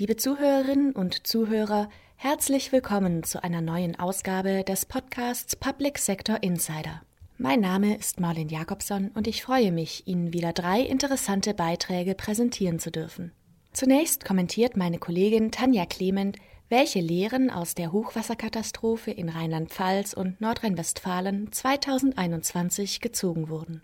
Liebe Zuhörerinnen und Zuhörer, herzlich willkommen zu einer neuen Ausgabe des Podcasts Public Sector Insider. Mein Name ist Marlin Jakobson und ich freue mich, Ihnen wieder drei interessante Beiträge präsentieren zu dürfen. Zunächst kommentiert meine Kollegin Tanja Clement, welche Lehren aus der Hochwasserkatastrophe in Rheinland-Pfalz und Nordrhein-Westfalen 2021 gezogen wurden.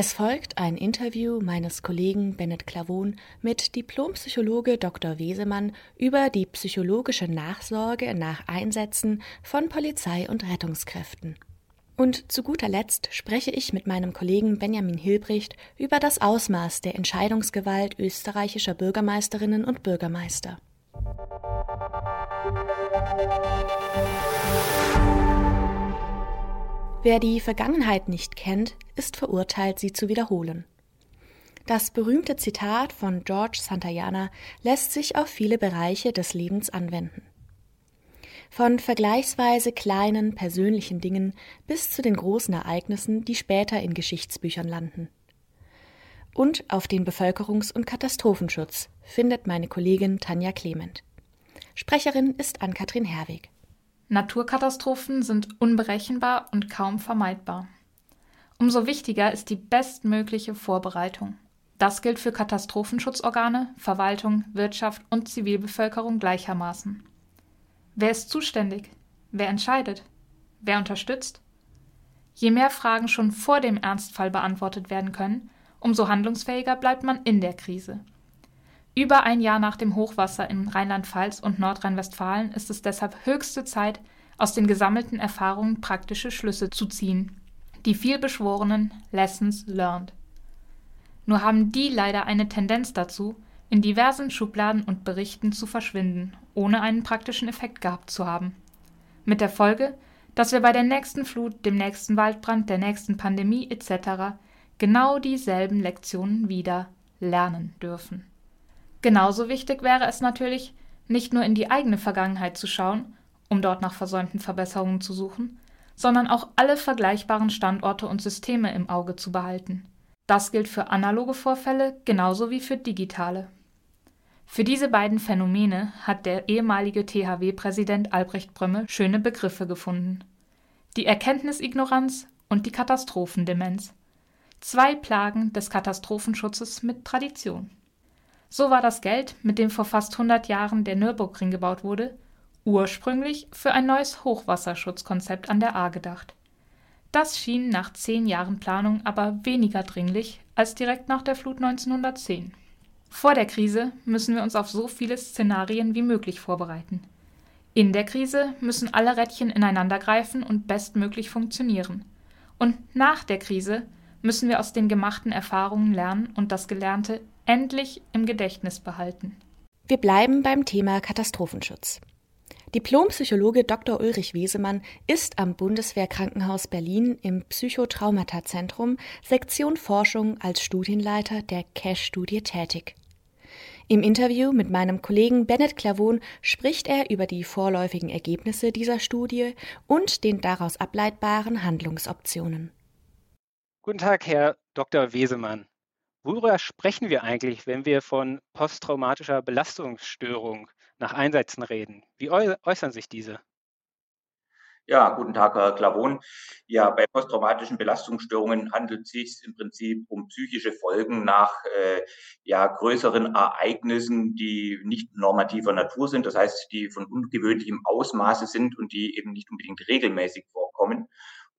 Es folgt ein Interview meines Kollegen Bennett Clavon mit Diplompsychologe Dr. Wesemann über die psychologische Nachsorge nach Einsätzen von Polizei und Rettungskräften. Und zu guter Letzt spreche ich mit meinem Kollegen Benjamin Hilbricht über das Ausmaß der Entscheidungsgewalt österreichischer Bürgermeisterinnen und Bürgermeister. Wer die Vergangenheit nicht kennt, ist verurteilt, sie zu wiederholen. Das berühmte Zitat von George Santayana lässt sich auf viele Bereiche des Lebens anwenden. Von vergleichsweise kleinen persönlichen Dingen bis zu den großen Ereignissen, die später in Geschichtsbüchern landen. Und auf den Bevölkerungs- und Katastrophenschutz findet meine Kollegin Tanja Clement. Sprecherin ist Ann-Kathrin Herweg. Naturkatastrophen sind unberechenbar und kaum vermeidbar. Umso wichtiger ist die bestmögliche Vorbereitung. Das gilt für Katastrophenschutzorgane, Verwaltung, Wirtschaft und Zivilbevölkerung gleichermaßen. Wer ist zuständig? Wer entscheidet? Wer unterstützt? Je mehr Fragen schon vor dem Ernstfall beantwortet werden können, umso handlungsfähiger bleibt man in der Krise. Über ein Jahr nach dem Hochwasser in Rheinland-Pfalz und Nordrhein-Westfalen ist es deshalb höchste Zeit, aus den gesammelten Erfahrungen praktische Schlüsse zu ziehen. Die vielbeschworenen Lessons learned. Nur haben die leider eine Tendenz dazu, in diversen Schubladen und Berichten zu verschwinden, ohne einen praktischen Effekt gehabt zu haben. Mit der Folge, dass wir bei der nächsten Flut, dem nächsten Waldbrand, der nächsten Pandemie etc. genau dieselben Lektionen wieder lernen dürfen. Genauso wichtig wäre es natürlich, nicht nur in die eigene Vergangenheit zu schauen, um dort nach versäumten Verbesserungen zu suchen, sondern auch alle vergleichbaren Standorte und Systeme im Auge zu behalten. Das gilt für analoge Vorfälle genauso wie für digitale. Für diese beiden Phänomene hat der ehemalige THW-Präsident Albrecht Brömme schöne Begriffe gefunden. Die Erkenntnisignoranz und die Katastrophendemenz. Zwei Plagen des Katastrophenschutzes mit Tradition. So war das Geld, mit dem vor fast 100 Jahren der Nürburgring gebaut wurde, ursprünglich für ein neues Hochwasserschutzkonzept an der Ahr gedacht. Das schien nach zehn Jahren Planung aber weniger dringlich als direkt nach der Flut 1910. Vor der Krise müssen wir uns auf so viele Szenarien wie möglich vorbereiten. In der Krise müssen alle Rädchen ineinander greifen und bestmöglich funktionieren. Und nach der Krise müssen wir aus den gemachten Erfahrungen lernen und das Gelernte endlich im Gedächtnis behalten. Wir bleiben beim Thema Katastrophenschutz. Diplompsychologe Dr. Ulrich Wesemann ist am Bundeswehrkrankenhaus Berlin im Psychotraumata-Zentrum Sektion Forschung als Studienleiter der CASH-Studie tätig. Im Interview mit meinem Kollegen Bennett Clavon spricht er über die vorläufigen Ergebnisse dieser Studie und den daraus ableitbaren Handlungsoptionen. Guten Tag, Herr Dr. Wesemann. Worüber sprechen wir eigentlich, wenn wir von posttraumatischer Belastungsstörung nach Einsätzen reden? Wie äußern sich diese? Ja, guten Tag, Herr Klavon. Ja, bei posttraumatischen Belastungsstörungen handelt es sich im Prinzip um psychische Folgen nach äh, ja, größeren Ereignissen, die nicht normativer Natur sind, das heißt, die von ungewöhnlichem Ausmaße sind und die eben nicht unbedingt regelmäßig vorkommen.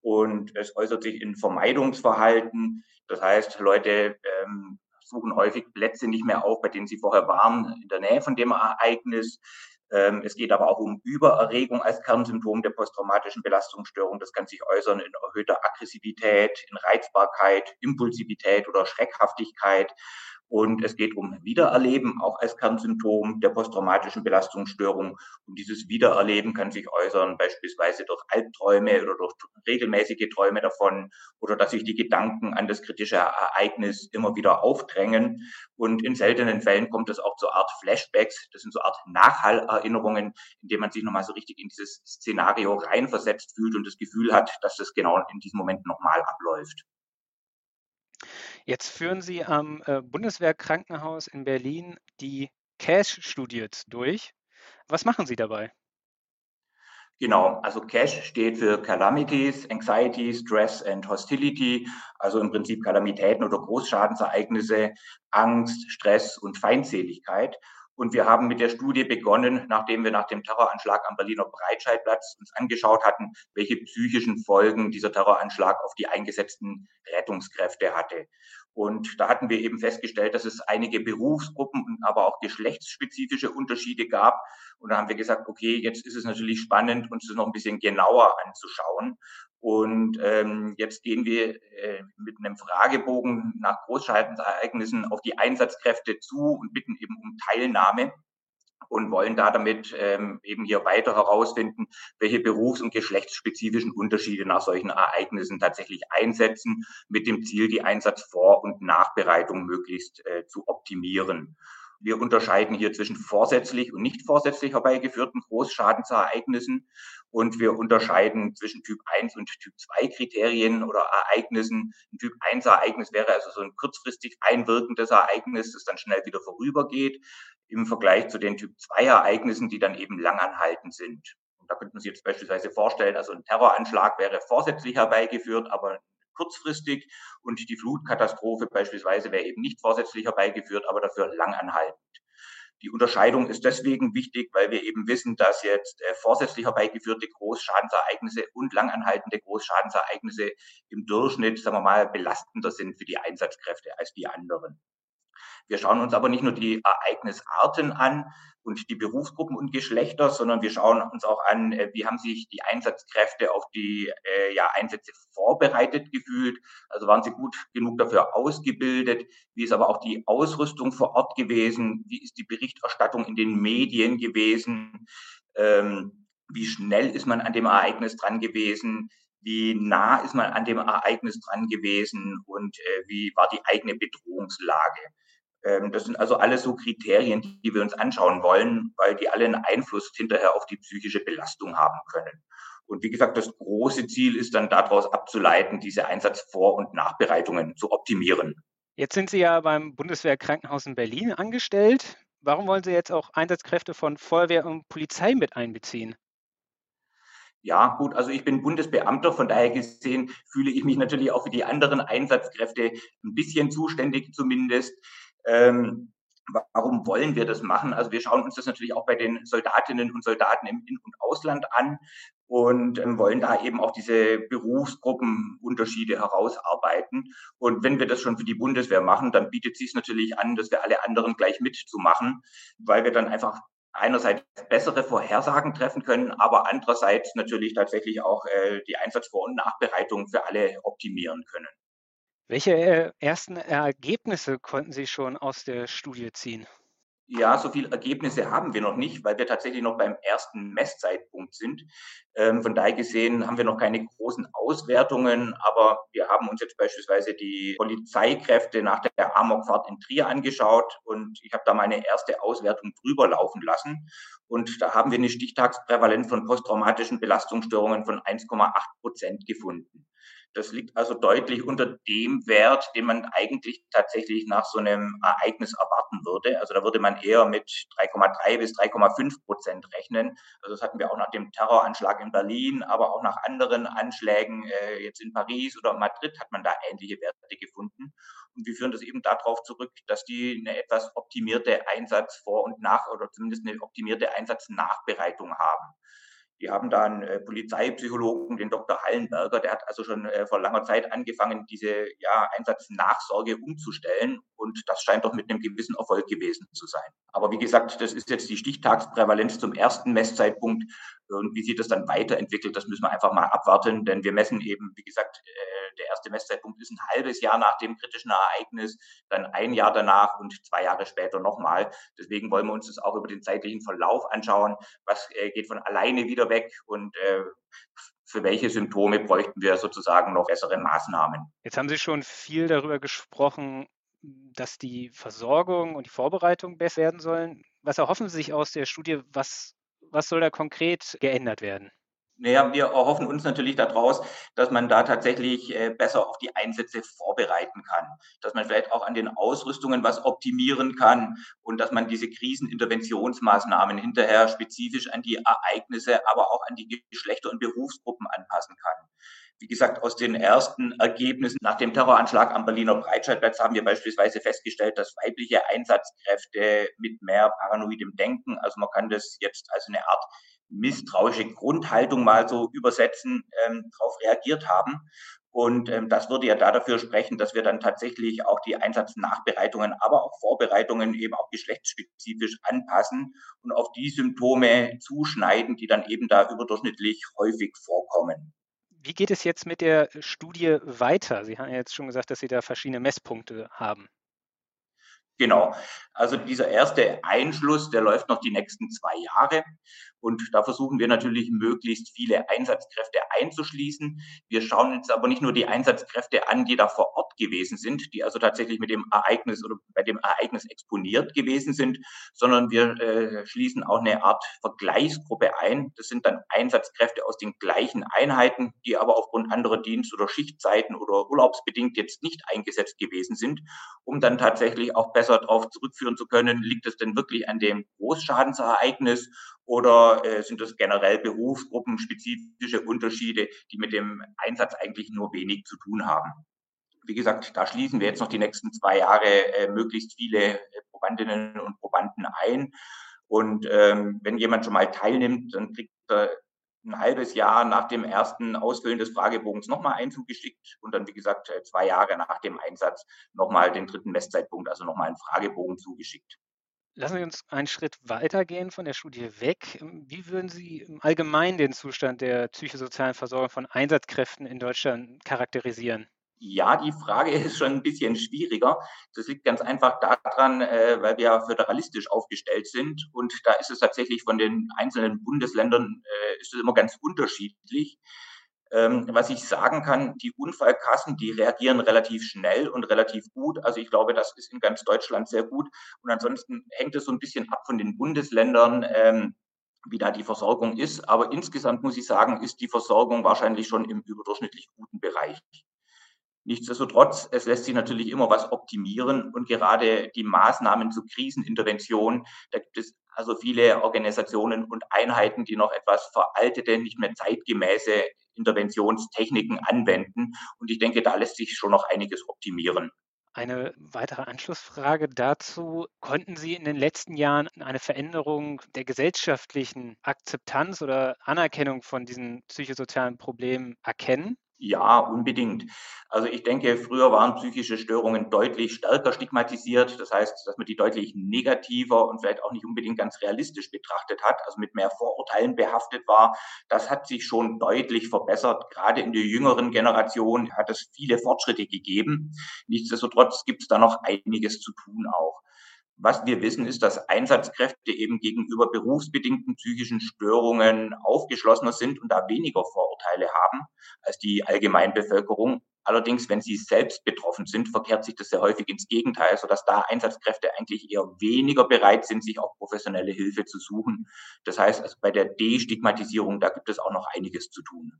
Und es äußert sich in Vermeidungsverhalten, das heißt, Leute ähm, suchen häufig Plätze nicht mehr auf, bei denen sie vorher waren, in der Nähe von dem Ereignis. Ähm, es geht aber auch um Übererregung als Kernsymptom der posttraumatischen Belastungsstörung. Das kann sich äußern in erhöhter Aggressivität, in Reizbarkeit, Impulsivität oder Schreckhaftigkeit. Und es geht um Wiedererleben, auch als Kernsymptom der posttraumatischen Belastungsstörung. Und dieses Wiedererleben kann sich äußern beispielsweise durch Albträume oder durch regelmäßige Träume davon oder dass sich die Gedanken an das kritische Ereignis immer wieder aufdrängen. Und in seltenen Fällen kommt es auch zur Art Flashbacks. Das sind so Art Nachhallerinnerungen, in denen man sich nochmal so richtig in dieses Szenario reinversetzt fühlt und das Gefühl hat, dass das genau in diesem Moment nochmal abläuft. Jetzt führen Sie am äh, Bundeswehrkrankenhaus in Berlin die CASH-Studie durch. Was machen Sie dabei? Genau, also CASH steht für Calamities, Anxiety, Stress and Hostility, also im Prinzip Kalamitäten oder Großschadensereignisse, Angst, Stress und Feindseligkeit. Und wir haben mit der Studie begonnen, nachdem wir nach dem Terroranschlag am Berliner Breitscheidplatz uns angeschaut hatten, welche psychischen Folgen dieser Terroranschlag auf die eingesetzten Rettungskräfte hatte. Und da hatten wir eben festgestellt, dass es einige Berufsgruppen, aber auch geschlechtsspezifische Unterschiede gab. Und da haben wir gesagt, okay, jetzt ist es natürlich spannend, uns das noch ein bisschen genauer anzuschauen. Und ähm, jetzt gehen wir äh, mit einem Fragebogen nach Großschadensereignissen auf die Einsatzkräfte zu und bitten eben um Teilnahme und wollen da damit ähm, eben hier weiter herausfinden, welche berufs- und geschlechtsspezifischen Unterschiede nach solchen Ereignissen tatsächlich einsetzen, mit dem Ziel, die Einsatzvor- und Nachbereitung möglichst äh, zu optimieren. Wir unterscheiden hier zwischen vorsätzlich und nicht vorsätzlich herbeigeführten Großschadensereignissen und wir unterscheiden zwischen Typ 1 und Typ 2 Kriterien oder Ereignissen. Ein Typ 1 Ereignis wäre also so ein kurzfristig einwirkendes Ereignis, das dann schnell wieder vorübergeht, im Vergleich zu den Typ 2 Ereignissen, die dann eben langanhaltend sind. Und da könnte man sich jetzt beispielsweise vorstellen, also ein Terroranschlag wäre vorsätzlich herbeigeführt, aber kurzfristig und die Flutkatastrophe beispielsweise wäre eben nicht vorsätzlich herbeigeführt, aber dafür langanhaltend. Die Unterscheidung ist deswegen wichtig, weil wir eben wissen, dass jetzt äh, vorsätzlich herbeigeführte Großschadensereignisse und langanhaltende Großschadensereignisse im Durchschnitt, sagen wir mal, belastender sind für die Einsatzkräfte als die anderen. Wir schauen uns aber nicht nur die Ereignisarten an und die Berufsgruppen und Geschlechter, sondern wir schauen uns auch an, äh, wie haben sich die Einsatzkräfte auf die äh, ja, Einsätze vorbereitet gefühlt. Also waren sie gut genug dafür ausgebildet? Wie ist aber auch die Ausrüstung vor Ort gewesen? Wie ist die Berichterstattung in den Medien gewesen? Ähm, wie schnell ist man an dem Ereignis dran gewesen? Wie nah ist man an dem Ereignis dran gewesen und äh, wie war die eigene Bedrohungslage? Ähm, das sind also alles so Kriterien, die wir uns anschauen wollen, weil die alle einen Einfluss hinterher auf die psychische Belastung haben können. Und wie gesagt, das große Ziel ist dann daraus abzuleiten, diese Einsatzvor- und Nachbereitungen zu optimieren. Jetzt sind Sie ja beim Bundeswehrkrankenhaus in Berlin angestellt. Warum wollen Sie jetzt auch Einsatzkräfte von Feuerwehr und Polizei mit einbeziehen? Ja, gut, also ich bin Bundesbeamter, von daher gesehen fühle ich mich natürlich auch für die anderen Einsatzkräfte ein bisschen zuständig zumindest. Ähm, warum wollen wir das machen? Also wir schauen uns das natürlich auch bei den Soldatinnen und Soldaten im In- und Ausland an und ähm, wollen da eben auch diese Berufsgruppenunterschiede herausarbeiten. Und wenn wir das schon für die Bundeswehr machen, dann bietet sich es natürlich an, dass wir alle anderen gleich mitzumachen, weil wir dann einfach einerseits bessere Vorhersagen treffen können, aber andererseits natürlich tatsächlich auch äh, die Einsatzvor- und Nachbereitung für alle optimieren können. Welche äh, ersten Ergebnisse konnten Sie schon aus der Studie ziehen? Ja, so viele Ergebnisse haben wir noch nicht, weil wir tatsächlich noch beim ersten Messzeitpunkt sind. Ähm, von daher gesehen haben wir noch keine großen Auswertungen, aber wir haben uns jetzt beispielsweise die Polizeikräfte nach der Amokfahrt in Trier angeschaut und ich habe da meine erste Auswertung drüber laufen lassen. Und da haben wir eine Stichtagsprävalenz von posttraumatischen Belastungsstörungen von 1,8 Prozent gefunden. Das liegt also deutlich unter dem Wert, den man eigentlich tatsächlich nach so einem Ereignis erwarten würde. Also da würde man eher mit 3,3 bis 3,5 Prozent rechnen. Also das hatten wir auch nach dem Terroranschlag in Berlin, aber auch nach anderen Anschlägen äh, jetzt in Paris oder Madrid hat man da ähnliche Werte gefunden. Und wir führen das eben darauf zurück, dass die eine etwas optimierte Einsatz vor und nach oder zumindest eine optimierte Einsatznachbereitung haben. Die haben da einen äh, Polizeipsychologen, den Dr. Hallenberger, der hat also schon äh, vor langer Zeit angefangen, diese ja, Einsatznachsorge umzustellen. Und das scheint doch mit einem gewissen Erfolg gewesen zu sein. Aber wie gesagt, das ist jetzt die Stichtagsprävalenz zum ersten Messzeitpunkt. Und wie sich das dann weiterentwickelt, das müssen wir einfach mal abwarten, denn wir messen eben, wie gesagt, äh, der erste Messzeitpunkt ist ein halbes Jahr nach dem kritischen Ereignis, dann ein Jahr danach und zwei Jahre später nochmal. Deswegen wollen wir uns das auch über den zeitlichen Verlauf anschauen. Was äh, geht von alleine wieder weg und äh, für welche Symptome bräuchten wir sozusagen noch bessere Maßnahmen? Jetzt haben Sie schon viel darüber gesprochen, dass die Versorgung und die Vorbereitung besser werden sollen. Was erhoffen Sie sich aus der Studie? Was was soll da konkret geändert werden? Naja, wir erhoffen uns natürlich daraus, dass man da tatsächlich äh, besser auf die Einsätze vorbereiten kann, dass man vielleicht auch an den Ausrüstungen was optimieren kann und dass man diese Kriseninterventionsmaßnahmen hinterher spezifisch an die Ereignisse, aber auch an die Geschlechter- und Berufsgruppen anpassen kann. Wie gesagt, aus den ersten Ergebnissen nach dem Terroranschlag am Berliner Breitscheidplatz haben wir beispielsweise festgestellt, dass weibliche Einsatzkräfte mit mehr paranoidem Denken, also man kann das jetzt als eine Art misstrauische Grundhaltung mal so übersetzen, ähm, darauf reagiert haben. Und ähm, das würde ja da dafür sprechen, dass wir dann tatsächlich auch die Einsatznachbereitungen, aber auch Vorbereitungen eben auch geschlechtsspezifisch anpassen und auf die Symptome zuschneiden, die dann eben da überdurchschnittlich häufig vorkommen. Wie geht es jetzt mit der Studie weiter? Sie haben ja jetzt schon gesagt, dass Sie da verschiedene Messpunkte haben. Genau. Also dieser erste Einschluss, der läuft noch die nächsten zwei Jahre. Und da versuchen wir natürlich möglichst viele Einsatzkräfte einzuschließen. Wir schauen uns aber nicht nur die Einsatzkräfte an, die da vor Ort gewesen sind, die also tatsächlich mit dem Ereignis oder bei dem Ereignis exponiert gewesen sind, sondern wir äh, schließen auch eine Art Vergleichsgruppe ein. Das sind dann Einsatzkräfte aus den gleichen Einheiten, die aber aufgrund anderer Dienst- oder Schichtzeiten oder urlaubsbedingt jetzt nicht eingesetzt gewesen sind, um dann tatsächlich auch besser darauf zurückführen zu können, liegt es denn wirklich an dem Großschadensereignis oder äh, sind das generell berufsgruppenspezifische Unterschiede, die mit dem Einsatz eigentlich nur wenig zu tun haben? Wie gesagt, da schließen wir jetzt noch die nächsten zwei Jahre äh, möglichst viele äh, Probandinnen und Probanden ein. Und ähm, wenn jemand schon mal teilnimmt, dann kriegt er ein halbes Jahr nach dem ersten Ausfüllen des Fragebogens nochmal einen zugeschickt und dann, wie gesagt, äh, zwei Jahre nach dem Einsatz nochmal den dritten Messzeitpunkt, also nochmal einen Fragebogen zugeschickt. Lassen Sie uns einen Schritt weitergehen von der Studie weg. Wie würden Sie im Allgemeinen den Zustand der psychosozialen Versorgung von Einsatzkräften in Deutschland charakterisieren? Ja, die Frage ist schon ein bisschen schwieriger. Das liegt ganz einfach daran, äh, weil wir föderalistisch aufgestellt sind und da ist es tatsächlich von den einzelnen Bundesländern äh, ist es immer ganz unterschiedlich. Ähm, was ich sagen kann, die Unfallkassen, die reagieren relativ schnell und relativ gut. Also ich glaube, das ist in ganz Deutschland sehr gut. Und ansonsten hängt es so ein bisschen ab von den Bundesländern, ähm, wie da die Versorgung ist. Aber insgesamt muss ich sagen, ist die Versorgung wahrscheinlich schon im überdurchschnittlich guten Bereich. Nichtsdestotrotz, es lässt sich natürlich immer was optimieren und gerade die Maßnahmen zur Krisenintervention, da gibt es also viele Organisationen und Einheiten, die noch etwas veraltete, nicht mehr zeitgemäße Interventionstechniken anwenden. Und ich denke, da lässt sich schon noch einiges optimieren. Eine weitere Anschlussfrage dazu. Konnten Sie in den letzten Jahren eine Veränderung der gesellschaftlichen Akzeptanz oder Anerkennung von diesen psychosozialen Problemen erkennen? Ja, unbedingt. Also ich denke, früher waren psychische Störungen deutlich stärker stigmatisiert. Das heißt, dass man die deutlich negativer und vielleicht auch nicht unbedingt ganz realistisch betrachtet hat, also mit mehr Vorurteilen behaftet war. Das hat sich schon deutlich verbessert. Gerade in der jüngeren Generation hat es viele Fortschritte gegeben. Nichtsdestotrotz gibt es da noch einiges zu tun auch. Was wir wissen, ist, dass Einsatzkräfte eben gegenüber berufsbedingten psychischen Störungen aufgeschlossener sind und da weniger Vorurteile haben als die Allgemeinbevölkerung. Allerdings, wenn sie selbst betroffen sind, verkehrt sich das sehr häufig ins Gegenteil, sodass da Einsatzkräfte eigentlich eher weniger bereit sind, sich auch professionelle Hilfe zu suchen. Das heißt, also bei der Destigmatisierung, da gibt es auch noch einiges zu tun.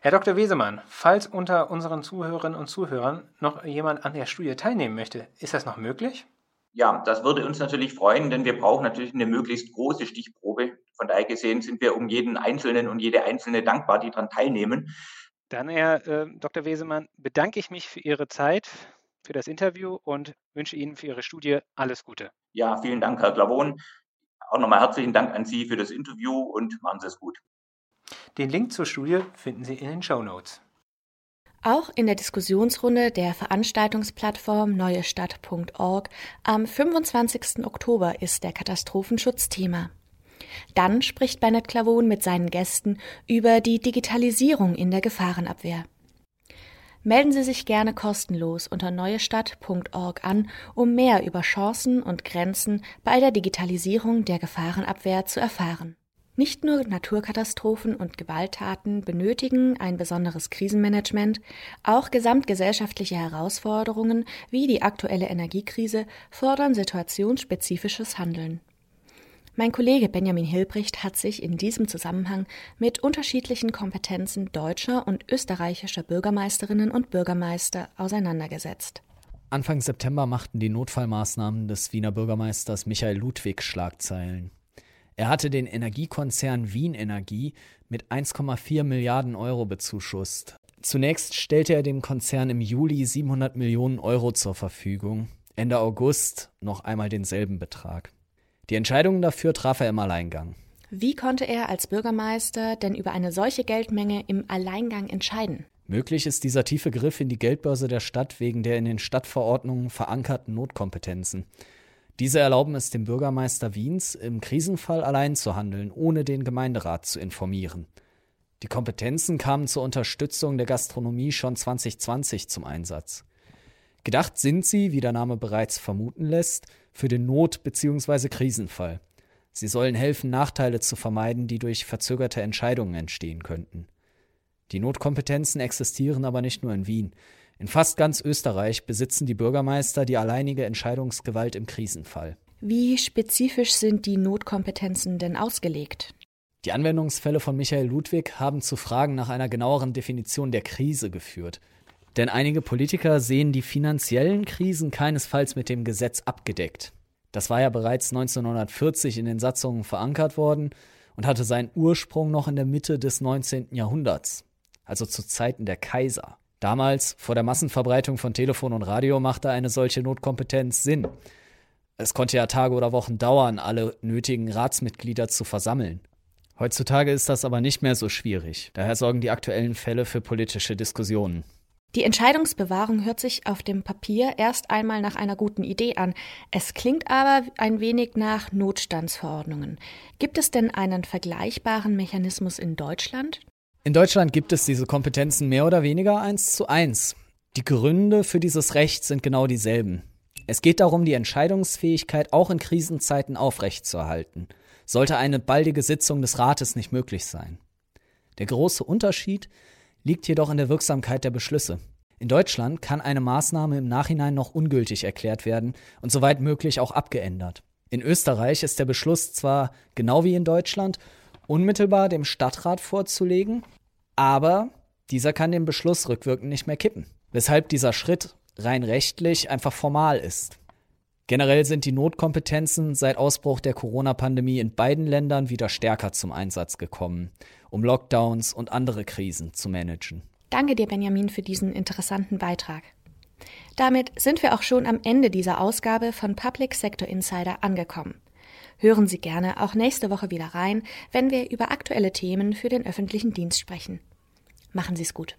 Herr Dr. Wesemann, falls unter unseren Zuhörerinnen und Zuhörern noch jemand an der Studie teilnehmen möchte, ist das noch möglich? Ja, das würde uns natürlich freuen, denn wir brauchen natürlich eine möglichst große Stichprobe. Von daher gesehen sind wir um jeden Einzelnen und jede Einzelne dankbar, die daran teilnehmen. Dann, Herr äh, Dr. Wesemann, bedanke ich mich für Ihre Zeit, für das Interview und wünsche Ihnen für Ihre Studie alles Gute. Ja, vielen Dank, Herr Glavon. Auch nochmal herzlichen Dank an Sie für das Interview und machen Sie es gut. Den Link zur Studie finden Sie in den Show Notes. Auch in der Diskussionsrunde der Veranstaltungsplattform neuestadt.org am 25. Oktober ist der Katastrophenschutz Thema. Dann spricht Bernhard Clavon mit seinen Gästen über die Digitalisierung in der Gefahrenabwehr. Melden Sie sich gerne kostenlos unter neuestadt.org an, um mehr über Chancen und Grenzen bei der Digitalisierung der Gefahrenabwehr zu erfahren. Nicht nur Naturkatastrophen und Gewalttaten benötigen ein besonderes Krisenmanagement, auch gesamtgesellschaftliche Herausforderungen wie die aktuelle Energiekrise fordern situationsspezifisches Handeln. Mein Kollege Benjamin Hilbricht hat sich in diesem Zusammenhang mit unterschiedlichen Kompetenzen deutscher und österreichischer Bürgermeisterinnen und Bürgermeister auseinandergesetzt. Anfang September machten die Notfallmaßnahmen des Wiener Bürgermeisters Michael Ludwig Schlagzeilen. Er hatte den Energiekonzern Wien Energie mit 1,4 Milliarden Euro bezuschusst. Zunächst stellte er dem Konzern im Juli 700 Millionen Euro zur Verfügung, Ende August noch einmal denselben Betrag. Die Entscheidungen dafür traf er im Alleingang. Wie konnte er als Bürgermeister denn über eine solche Geldmenge im Alleingang entscheiden? Möglich ist dieser tiefe Griff in die Geldbörse der Stadt wegen der in den Stadtverordnungen verankerten Notkompetenzen. Diese erlauben es dem Bürgermeister Wiens, im Krisenfall allein zu handeln, ohne den Gemeinderat zu informieren. Die Kompetenzen kamen zur Unterstützung der Gastronomie schon 2020 zum Einsatz. Gedacht sind sie, wie der Name bereits vermuten lässt, für den Not- bzw. Krisenfall. Sie sollen helfen, Nachteile zu vermeiden, die durch verzögerte Entscheidungen entstehen könnten. Die Notkompetenzen existieren aber nicht nur in Wien. In fast ganz Österreich besitzen die Bürgermeister die alleinige Entscheidungsgewalt im Krisenfall. Wie spezifisch sind die Notkompetenzen denn ausgelegt? Die Anwendungsfälle von Michael Ludwig haben zu Fragen nach einer genaueren Definition der Krise geführt. Denn einige Politiker sehen die finanziellen Krisen keinesfalls mit dem Gesetz abgedeckt. Das war ja bereits 1940 in den Satzungen verankert worden und hatte seinen Ursprung noch in der Mitte des 19. Jahrhunderts, also zu Zeiten der Kaiser. Damals, vor der Massenverbreitung von Telefon und Radio, machte eine solche Notkompetenz Sinn. Es konnte ja Tage oder Wochen dauern, alle nötigen Ratsmitglieder zu versammeln. Heutzutage ist das aber nicht mehr so schwierig. Daher sorgen die aktuellen Fälle für politische Diskussionen. Die Entscheidungsbewahrung hört sich auf dem Papier erst einmal nach einer guten Idee an. Es klingt aber ein wenig nach Notstandsverordnungen. Gibt es denn einen vergleichbaren Mechanismus in Deutschland? In Deutschland gibt es diese Kompetenzen mehr oder weniger eins zu eins. Die Gründe für dieses Recht sind genau dieselben. Es geht darum, die Entscheidungsfähigkeit auch in Krisenzeiten aufrechtzuerhalten. Sollte eine baldige Sitzung des Rates nicht möglich sein. Der große Unterschied liegt jedoch in der Wirksamkeit der Beschlüsse. In Deutschland kann eine Maßnahme im Nachhinein noch ungültig erklärt werden und soweit möglich auch abgeändert. In Österreich ist der Beschluss zwar genau wie in Deutschland unmittelbar dem Stadtrat vorzulegen, aber dieser kann den Beschluss rückwirkend nicht mehr kippen, weshalb dieser Schritt rein rechtlich einfach formal ist. Generell sind die Notkompetenzen seit Ausbruch der Corona-Pandemie in beiden Ländern wieder stärker zum Einsatz gekommen um Lockdowns und andere Krisen zu managen. Danke dir, Benjamin, für diesen interessanten Beitrag. Damit sind wir auch schon am Ende dieser Ausgabe von Public Sector Insider angekommen. Hören Sie gerne auch nächste Woche wieder rein, wenn wir über aktuelle Themen für den öffentlichen Dienst sprechen. Machen Sie es gut.